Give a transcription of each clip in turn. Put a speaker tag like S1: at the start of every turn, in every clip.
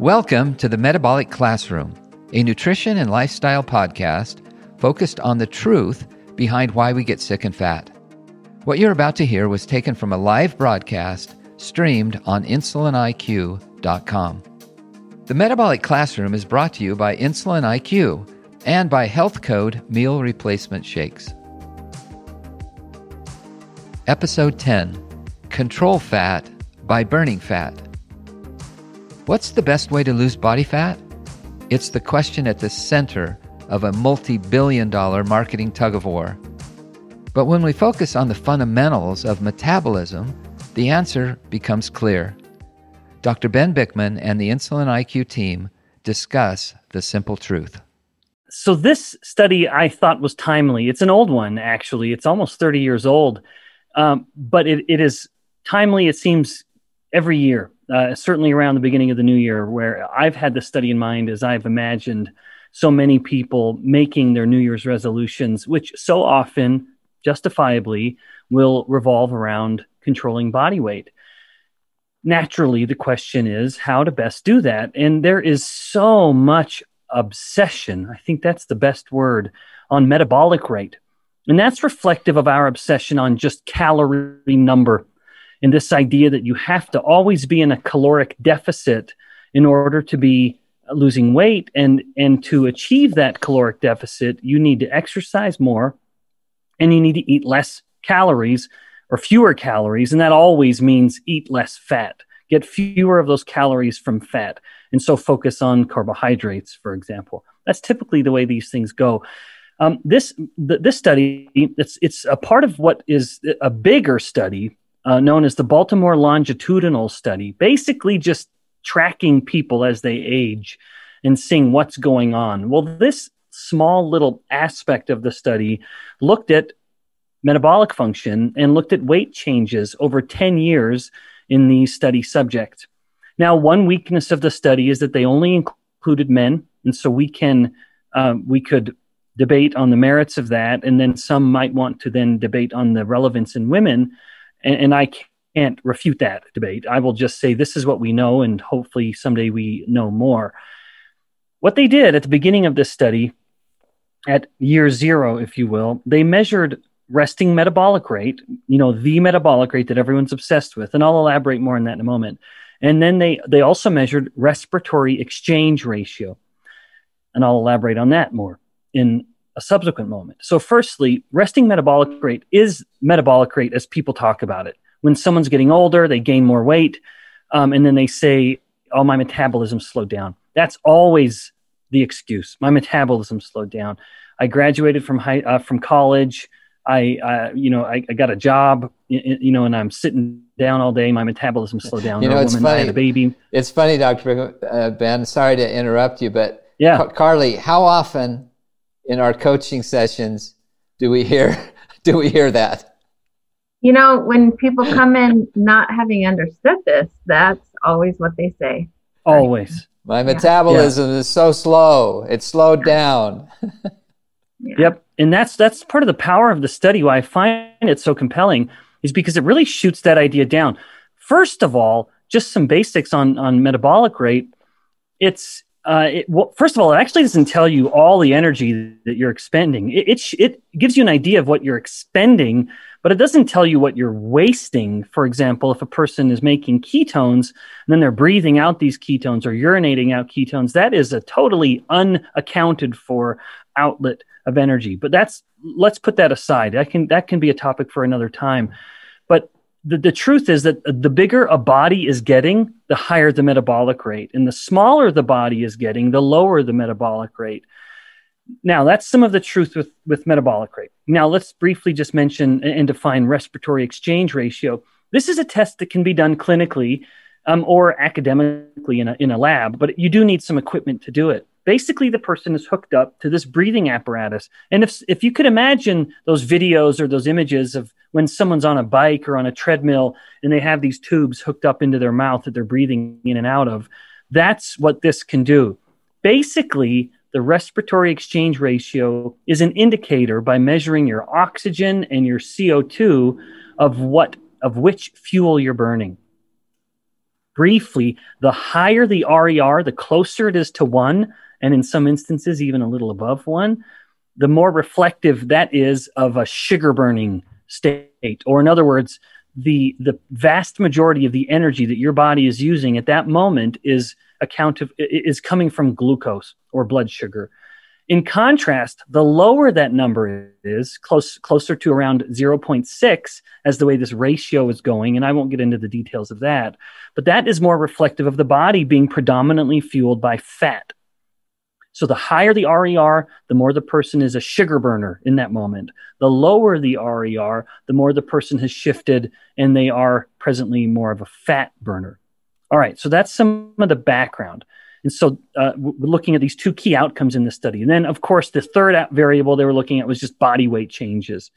S1: Welcome to the Metabolic Classroom, a nutrition and lifestyle podcast focused on the truth behind why we get sick and fat. What you're about to hear was taken from a live broadcast streamed on insuliniq.com. The Metabolic Classroom is brought to you by Insulin IQ and by Health Code Meal Replacement Shakes. Episode 10 Control Fat by Burning Fat. What's the best way to lose body fat? It's the question at the center of a multi billion dollar marketing tug of war. But when we focus on the fundamentals of metabolism, the answer becomes clear. Dr. Ben Bikman and the Insulin IQ team discuss the simple truth.
S2: So, this study I thought was timely. It's an old one, actually. It's almost 30 years old, um, but it, it is timely, it seems, every year uh, certainly around the beginning of the new year, where I've had the study in mind as I've imagined so many people making their New Year's resolutions, which so often, justifiably, will revolve around controlling body weight. Naturally, the question is how to best do that. And there is so much obsession, I think that's the best word, on metabolic rate. And that's reflective of our obsession on just calorie number and this idea that you have to always be in a caloric deficit in order to be losing weight. And and to achieve that caloric deficit you need to exercise more and you need to eat less calories or fewer calories. And that always means eat less fat. Get fewer of those calories from fat. And so focus on carbohydrates for example. That's typically the way these things go. Um, this th- this study it's it's a part of what is a bigger study uh, known as the Baltimore Longitudinal Study, basically just tracking people as they age and seeing what's going on. Well, this small little aspect of the study looked at metabolic function and looked at weight changes over 10 years in the study subject. Now, one weakness of the study is that they only included men, and so we can uh, we could debate on the merits of that, and then some might want to then debate on the relevance in women and, and I can't refute that debate. I will just say this is what we know, and hopefully someday we know more. What they did at the beginning of this study, at year zero, if you will, they measured resting metabolic rate, you know, the metabolic rate that everyone's obsessed with. And I'll elaborate more on that in a moment. And then they, they also measured respiratory exchange ratio. And I'll elaborate on that more in a subsequent moment. So, firstly, resting metabolic rate is metabolic rate as people talk about it. When someone's getting older, they gain more weight, um, and then they say, "Oh, my metabolism slowed down." That's always the excuse. My metabolism slowed down. I graduated from high uh, from college. I, uh, you know, I, I, got a job, you know, and I'm sitting down all day. My metabolism slowed down.
S1: You know, it's funny. I had a baby. It's funny, Doctor uh, Ben. Sorry to interrupt you, but yeah, Carly, how often in our coaching sessions do we hear do we hear that?
S3: You know, when people come in not having understood this, that's always what they say.
S2: Always.
S1: My metabolism yeah. is so slow. It's slowed down.
S2: yeah. Yep. And that's that's part of the power of the study. Why I find it so compelling is because it really shoots that idea down. First of all, just some basics on on metabolic rate. It's uh, it, well, first of all, it actually doesn't tell you all the energy that you're expending. It, it, it gives you an idea of what you're expending, but it doesn't tell you what you're wasting. For example, if a person is making ketones and then they're breathing out these ketones or urinating out ketones, that is a totally unaccounted for outlet of energy. But that's let's put that aside. That can that can be a topic for another time. The, the truth is that the bigger a body is getting, the higher the metabolic rate. And the smaller the body is getting, the lower the metabolic rate. Now, that's some of the truth with, with metabolic rate. Now, let's briefly just mention and define respiratory exchange ratio. This is a test that can be done clinically um, or academically in a, in a lab, but you do need some equipment to do it. Basically, the person is hooked up to this breathing apparatus. And if, if you could imagine those videos or those images of when someone's on a bike or on a treadmill and they have these tubes hooked up into their mouth that they're breathing in and out of, that's what this can do. Basically, the respiratory exchange ratio is an indicator by measuring your oxygen and your CO2 of what of which fuel you're burning. Briefly, the higher the RER, the closer it is to 1 and in some instances even a little above 1, the more reflective that is of a sugar burning state or in other words, the the vast majority of the energy that your body is using at that moment is account of is coming from glucose or blood sugar. In contrast, the lower that number is, close closer to around 0.6 as the way this ratio is going, and I won't get into the details of that, but that is more reflective of the body being predominantly fueled by fat. So the higher the RER, the more the person is a sugar burner in that moment. The lower the RER, the more the person has shifted and they are presently more of a fat burner. All right, so that's some of the background. And so uh, we're looking at these two key outcomes in the study. And then, of course, the third variable they were looking at was just body weight changes.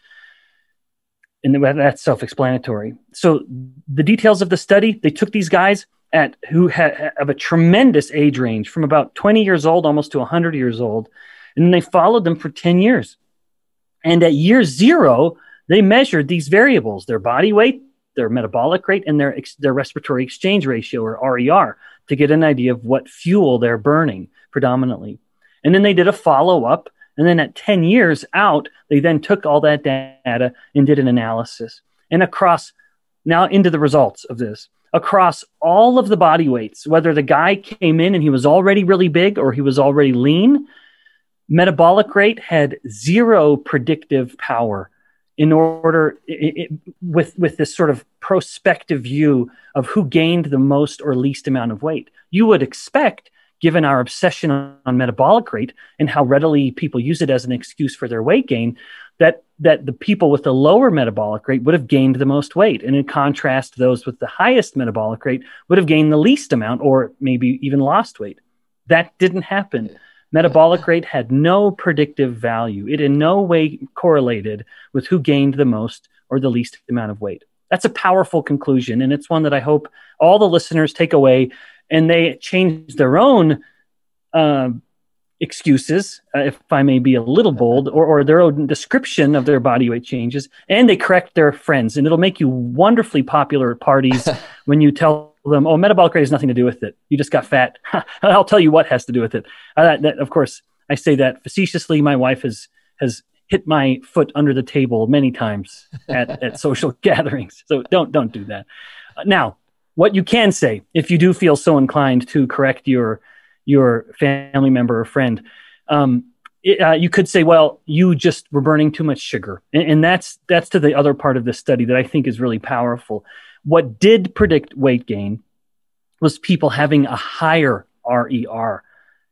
S2: And that's self explanatory. So the details of the study they took these guys at who had of a tremendous age range from about 20 years old almost to 100 years old. And they followed them for 10 years. And at year zero, they measured these variables their body weight, their metabolic rate and their their respiratory exchange ratio or RER to get an idea of what fuel they're burning predominantly. And then they did a follow up and then at 10 years out they then took all that data and did an analysis. And across now into the results of this across all of the body weights whether the guy came in and he was already really big or he was already lean metabolic rate had zero predictive power in order it, it, with with this sort of prospective view of who gained the most or least amount of weight. You would expect given our obsession on metabolic rate and how readily people use it as an excuse for their weight gain that that the people with the lower metabolic rate would have gained the most weight. And in contrast those with the highest metabolic rate would have gained the least amount or maybe even lost weight. That didn't happen Metabolic rate had no predictive value. It in no way correlated with who gained the most or the least amount of weight. That's a powerful conclusion, and it's one that I hope all the listeners take away and they change their own uh, excuses, uh, if I may be a little bold, or, or their own description of their body weight changes, and they correct their friends. And it'll make you wonderfully popular at parties when you tell them, oh, metabolic rate has nothing to do with it. You just got fat. I'll tell you what has to do with it. Uh, that, of course, I say that facetiously. My wife has has hit my foot under the table many times at, at social gatherings. So don't don't do that. Uh, now, what you can say, if you do feel so inclined to correct your your family member or friend, um, it, uh, you could say, well, you just were burning too much sugar, and, and that's that's to the other part of the study that I think is really powerful. What did predict weight gain was people having a higher RER.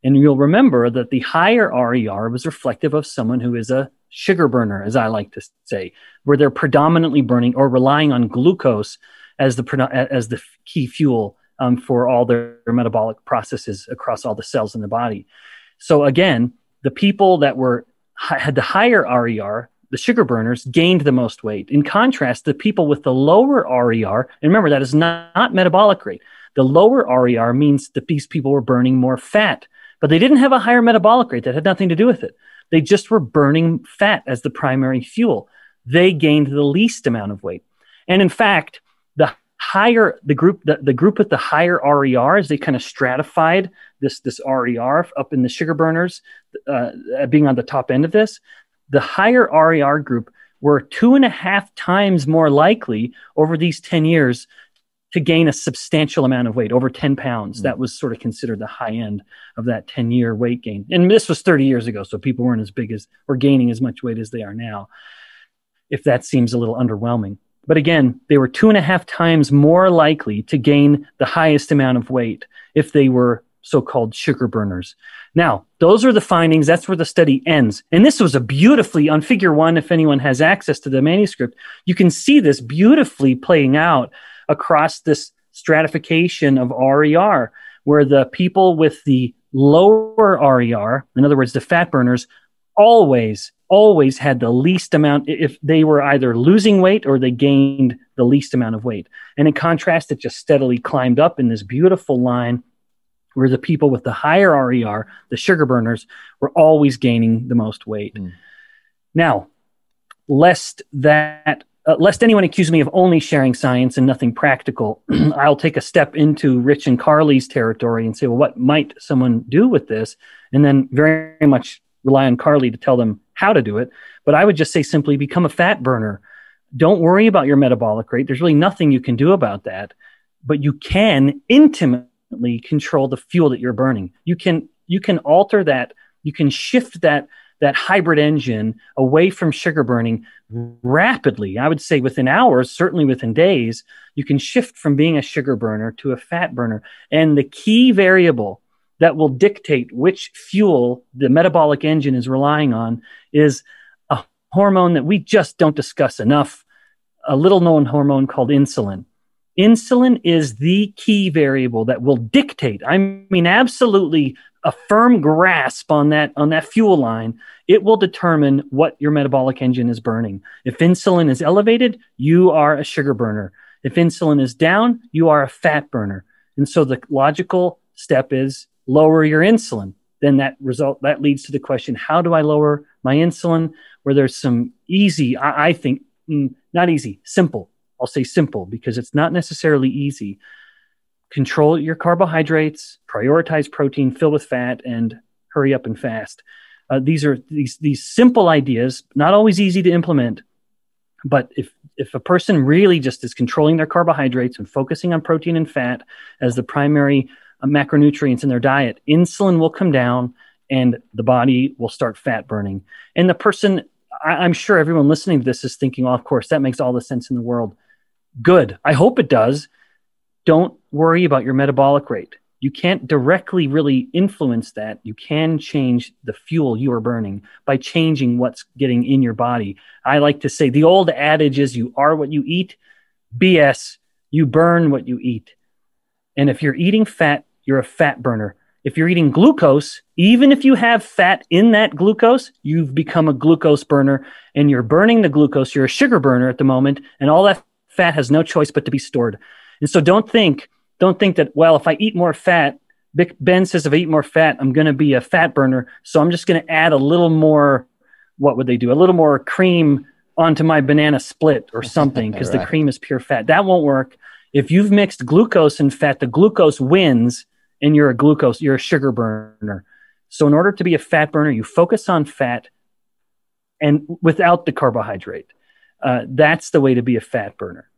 S2: And you'll remember that the higher RER was reflective of someone who is a sugar burner, as I like to say, where they're predominantly burning or relying on glucose as the, as the key fuel um, for all their, their metabolic processes across all the cells in the body. So again, the people that were had the higher RER the sugar burners, gained the most weight. In contrast, the people with the lower RER, and remember that is not, not metabolic rate. The lower RER means that these people were burning more fat, but they didn't have a higher metabolic rate. That had nothing to do with it. They just were burning fat as the primary fuel. They gained the least amount of weight. And in fact, the higher the group, the, the group with the higher RERs, they kind of stratified this, this RER up in the sugar burners, uh, being on the top end of this. The higher RER group were two and a half times more likely over these 10 years to gain a substantial amount of weight, over 10 pounds. Mm. That was sort of considered the high end of that 10 year weight gain. And this was 30 years ago, so people weren't as big as or gaining as much weight as they are now, if that seems a little underwhelming. But again, they were two and a half times more likely to gain the highest amount of weight if they were so called sugar burners. Now, those are the findings. That's where the study ends. And this was a beautifully, on figure one, if anyone has access to the manuscript, you can see this beautifully playing out across this stratification of RER, where the people with the lower RER, in other words, the fat burners, always, always had the least amount if they were either losing weight or they gained the least amount of weight. And in contrast, it just steadily climbed up in this beautiful line where the people with the higher RER, the sugar burners, were always gaining the most weight. Mm. Now, lest that uh, lest anyone accuse me of only sharing science and nothing practical, I'll take a step into Rich and Carly's territory and say, well, what might someone do with this? And then very much rely on Carly to tell them how to do it. But I would just say simply become a fat burner. Don't worry about your metabolic rate. There's really nothing you can do about that, but you can intimately control the fuel that you're burning. You can you can alter that. You can shift that that hybrid engine away from sugar burning rapidly. I would say within hours, certainly within days, you can shift from being a sugar burner to a fat burner. And the key variable that will dictate which fuel the metabolic engine is relying on is a hormone that we just don't discuss enough, a little known hormone called insulin. Insulin is the key variable that will dictate, I mean, absolutely a firm grasp on that on that fuel line. It will determine what your metabolic engine is burning. If insulin is elevated you are a sugar burner. If insulin is down you are a fat burner. And so the logical step is lower your insulin. Then that result that leads to the question how do i lower my insulin? Where there's some easy i, I think mm, not easy simple i'll say simple because it's not necessarily easy control your carbohydrates, prioritize protein, fill with fat, and hurry up and fast. Uh, these are these these simple ideas, not always easy to implement, but if if a person really just is controlling their carbohydrates and focusing on protein and fat as the primary uh, macronutrients in their diet, insulin will come down and the body will start fat burning. And the person, I, am sure everyone listening to this is thinking, of course, that makes all the sense in the world. Good. I hope it does don't worry about your metabolic rate. You can't directly really influence that. You can change the fuel you are burning by changing what's getting in your body. I like to say the old adage is you are what you eat. BS, you burn what you eat. And if you're eating fat, you're a fat burner. If you're eating glucose, even if you have fat in that glucose, you've become a glucose burner and you're burning the glucose. You're a sugar burner at the moment, and all that fat has no choice but to be stored. And so don't think, don't think that, well, if I eat more fat, Ben says if I eat more fat, I'm going to be a fat burner. So I'm just going to add a little more, what would they do? A little more cream onto my banana split or something because right. the cream is pure fat. That won't work. If you've mixed glucose and fat, the glucose wins and you're a glucose, you're a sugar burner. So in order to be a fat burner, you focus on fat and without the carbohydrate. Uh, that's the way to be a fat burner.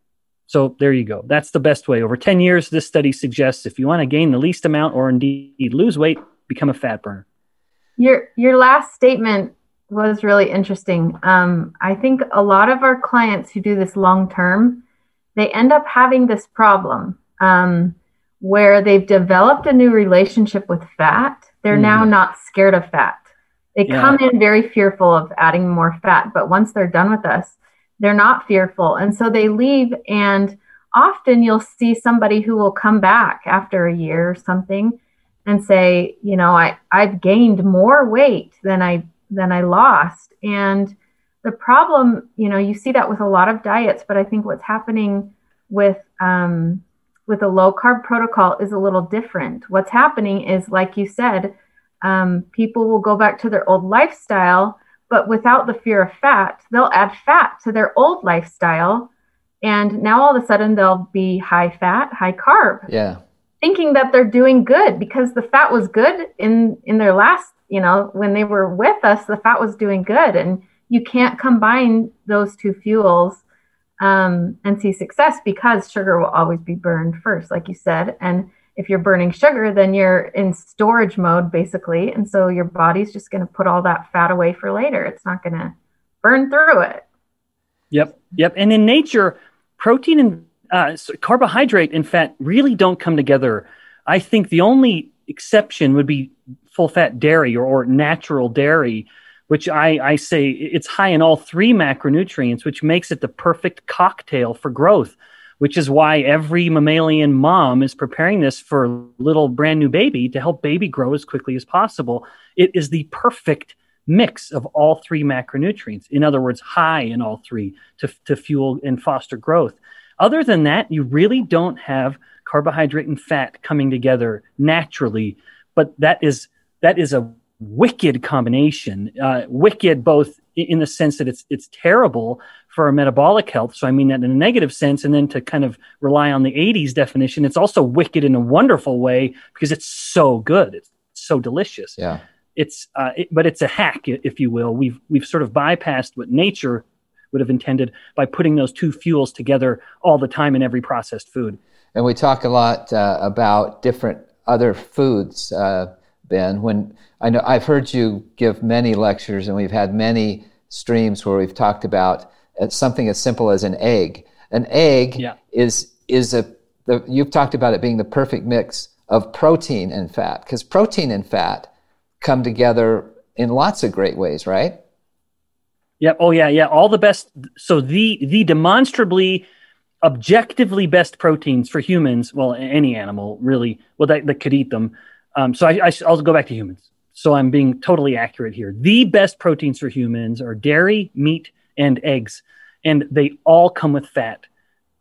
S2: So there you go. That's the best way. Over 10 years, this study suggests if you want to gain the least amount or indeed lose weight, become a fat burner.
S3: Your your last statement was really interesting. Um, I think a lot of our clients who do this long term, they end up having this problem um, where they've developed a new relationship with fat. They're mm. now not scared of fat. They yeah. come in very fearful of adding more fat, but once they're done with us, they're not fearful. And so they leave. And often you'll see somebody who will come back after a year or something and say, you know, I, I've gained more weight than I than I lost. And the problem, you know, you see that with a lot of diets, but I think what's happening with um, with a low carb protocol is a little different. What's happening is, like you said, um, people will go back to their old lifestyle, but without the fear of fat, they'll add fat to their old lifestyle. And now all of a sudden they'll be high fat, high carb.
S1: Yeah.
S3: Thinking that they're doing good because the fat was good in in their last, you know, when they were with us, the fat was doing good. And you can't combine those two fuels um, and see success because sugar will always be burned first, like you said. And if you're burning sugar, then you're in storage mode basically. And so your body's just going to put all that fat away for later. It's not going to burn through it.
S2: Yep. Yep. And in nature, protein and uh, carbohydrate and fat really don't come together. I think the only exception would be full fat dairy or, or natural dairy which I, I say it's high in all three macronutrients, which makes it the perfect cocktail for growth, which is why every mammalian mom is preparing this for little brand new baby to help baby grow as quickly as possible. It is the perfect mix of all three macronutrients. In other words, high in all three to, to fuel and foster growth. Other than that, you really don't have carbohydrate and fat coming together naturally, but that is that is a wicked combination. Uh, wicked both in the sense that it's it's terrible for our metabolic health. So I mean that in a negative sense, and then to kind of rely on the '80s definition, it's also wicked in a wonderful way because it's so good. It's so delicious.
S1: Yeah.
S2: It's uh, it, but it's a hack, if you will. We've we've sort of bypassed what nature would have intended by putting those two fuels together all the time in every processed food.
S1: And we talk a lot uh, about different other foods. Uh, Ben. When I know I've heard you give many lectures, and we've had many streams where we've talked about uh, something as simple as an egg. An egg yeah. is is a the, you've talked about it being the perfect mix of protein and fat because protein and fat come together in lots of great ways, right?
S2: Yeah. Oh yeah. Yeah. All the best. So the the demonstrably objectively best proteins for humans, well, any animal really, well, that, that could eat them, um, so I, I, I'll go back to humans. So I'm being totally accurate here. The best proteins for humans are dairy, meat, and eggs, and they all come with fat.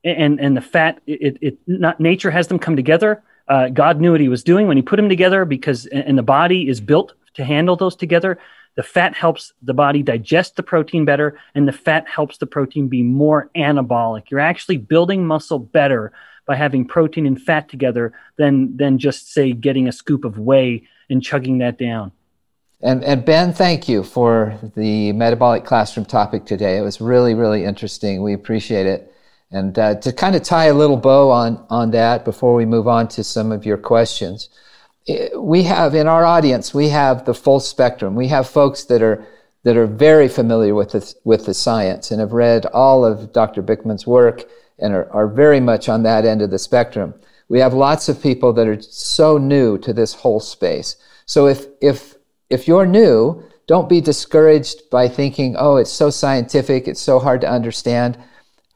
S2: And and the fat, it, it not nature has them come together. Uh, God knew what He was doing when He put them together because, and the body is built to handle those together. The fat helps the body digest the protein better, and the fat helps the protein be more anabolic. You're actually building muscle better by having protein and fat together than than just say getting a scoop of whey and chugging that down.
S1: And, and Ben, thank you for the metabolic classroom topic today. It was really, really interesting. We appreciate it. And uh, to kind of tie a little bow on, on that before we move on to some of your questions, eh, we have in our audience, we have the full spectrum. We have folks that are that are very familiar with the, with the science and have read all of Dr. Bikman's work and are, are very much on that end of the spectrum. We have lots of people that are so new to this whole space. So if, if, if you're new, don't be discouraged by thinking, oh, it's so scientific, it's so hard to understand.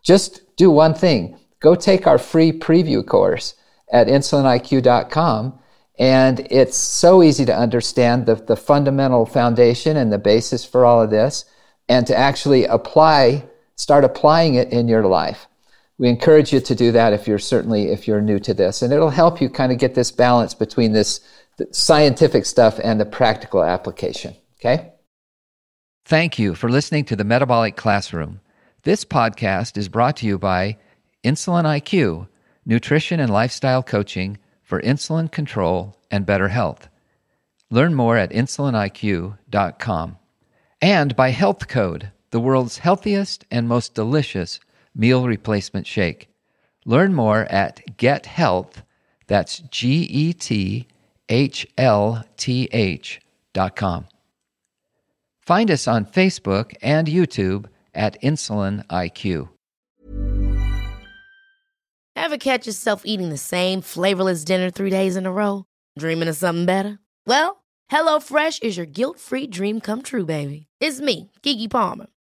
S1: Just do one thing. Go take our free preview course at insuliniq.com. And it's so easy to understand the, the fundamental foundation and the basis for all of this, and to actually apply, start applying it in your life we encourage you to do that if you're certainly if you're new to this. And it'll help you kind of get this balance between this scientific stuff and the practical application okay?
S4: Thank you for listening to the metabolic classroom. This podcast is brought to you by insulin iq nutrition and lifestyle coaching for insulin control and better health. Learn more at insuliniq.com and by health code the world's healthiest and most delicious meal replacement shake. Learn more at Get Health, that's G E T H L T H dot com. Find us on Facebook and YouTube at Insulin IQ.
S5: Ever catch yourself eating the same flavorless dinner three days in a row? Dreaming of something better? Well, HelloFresh is your guilt free dream come true, baby. It's me, Keke Palmer.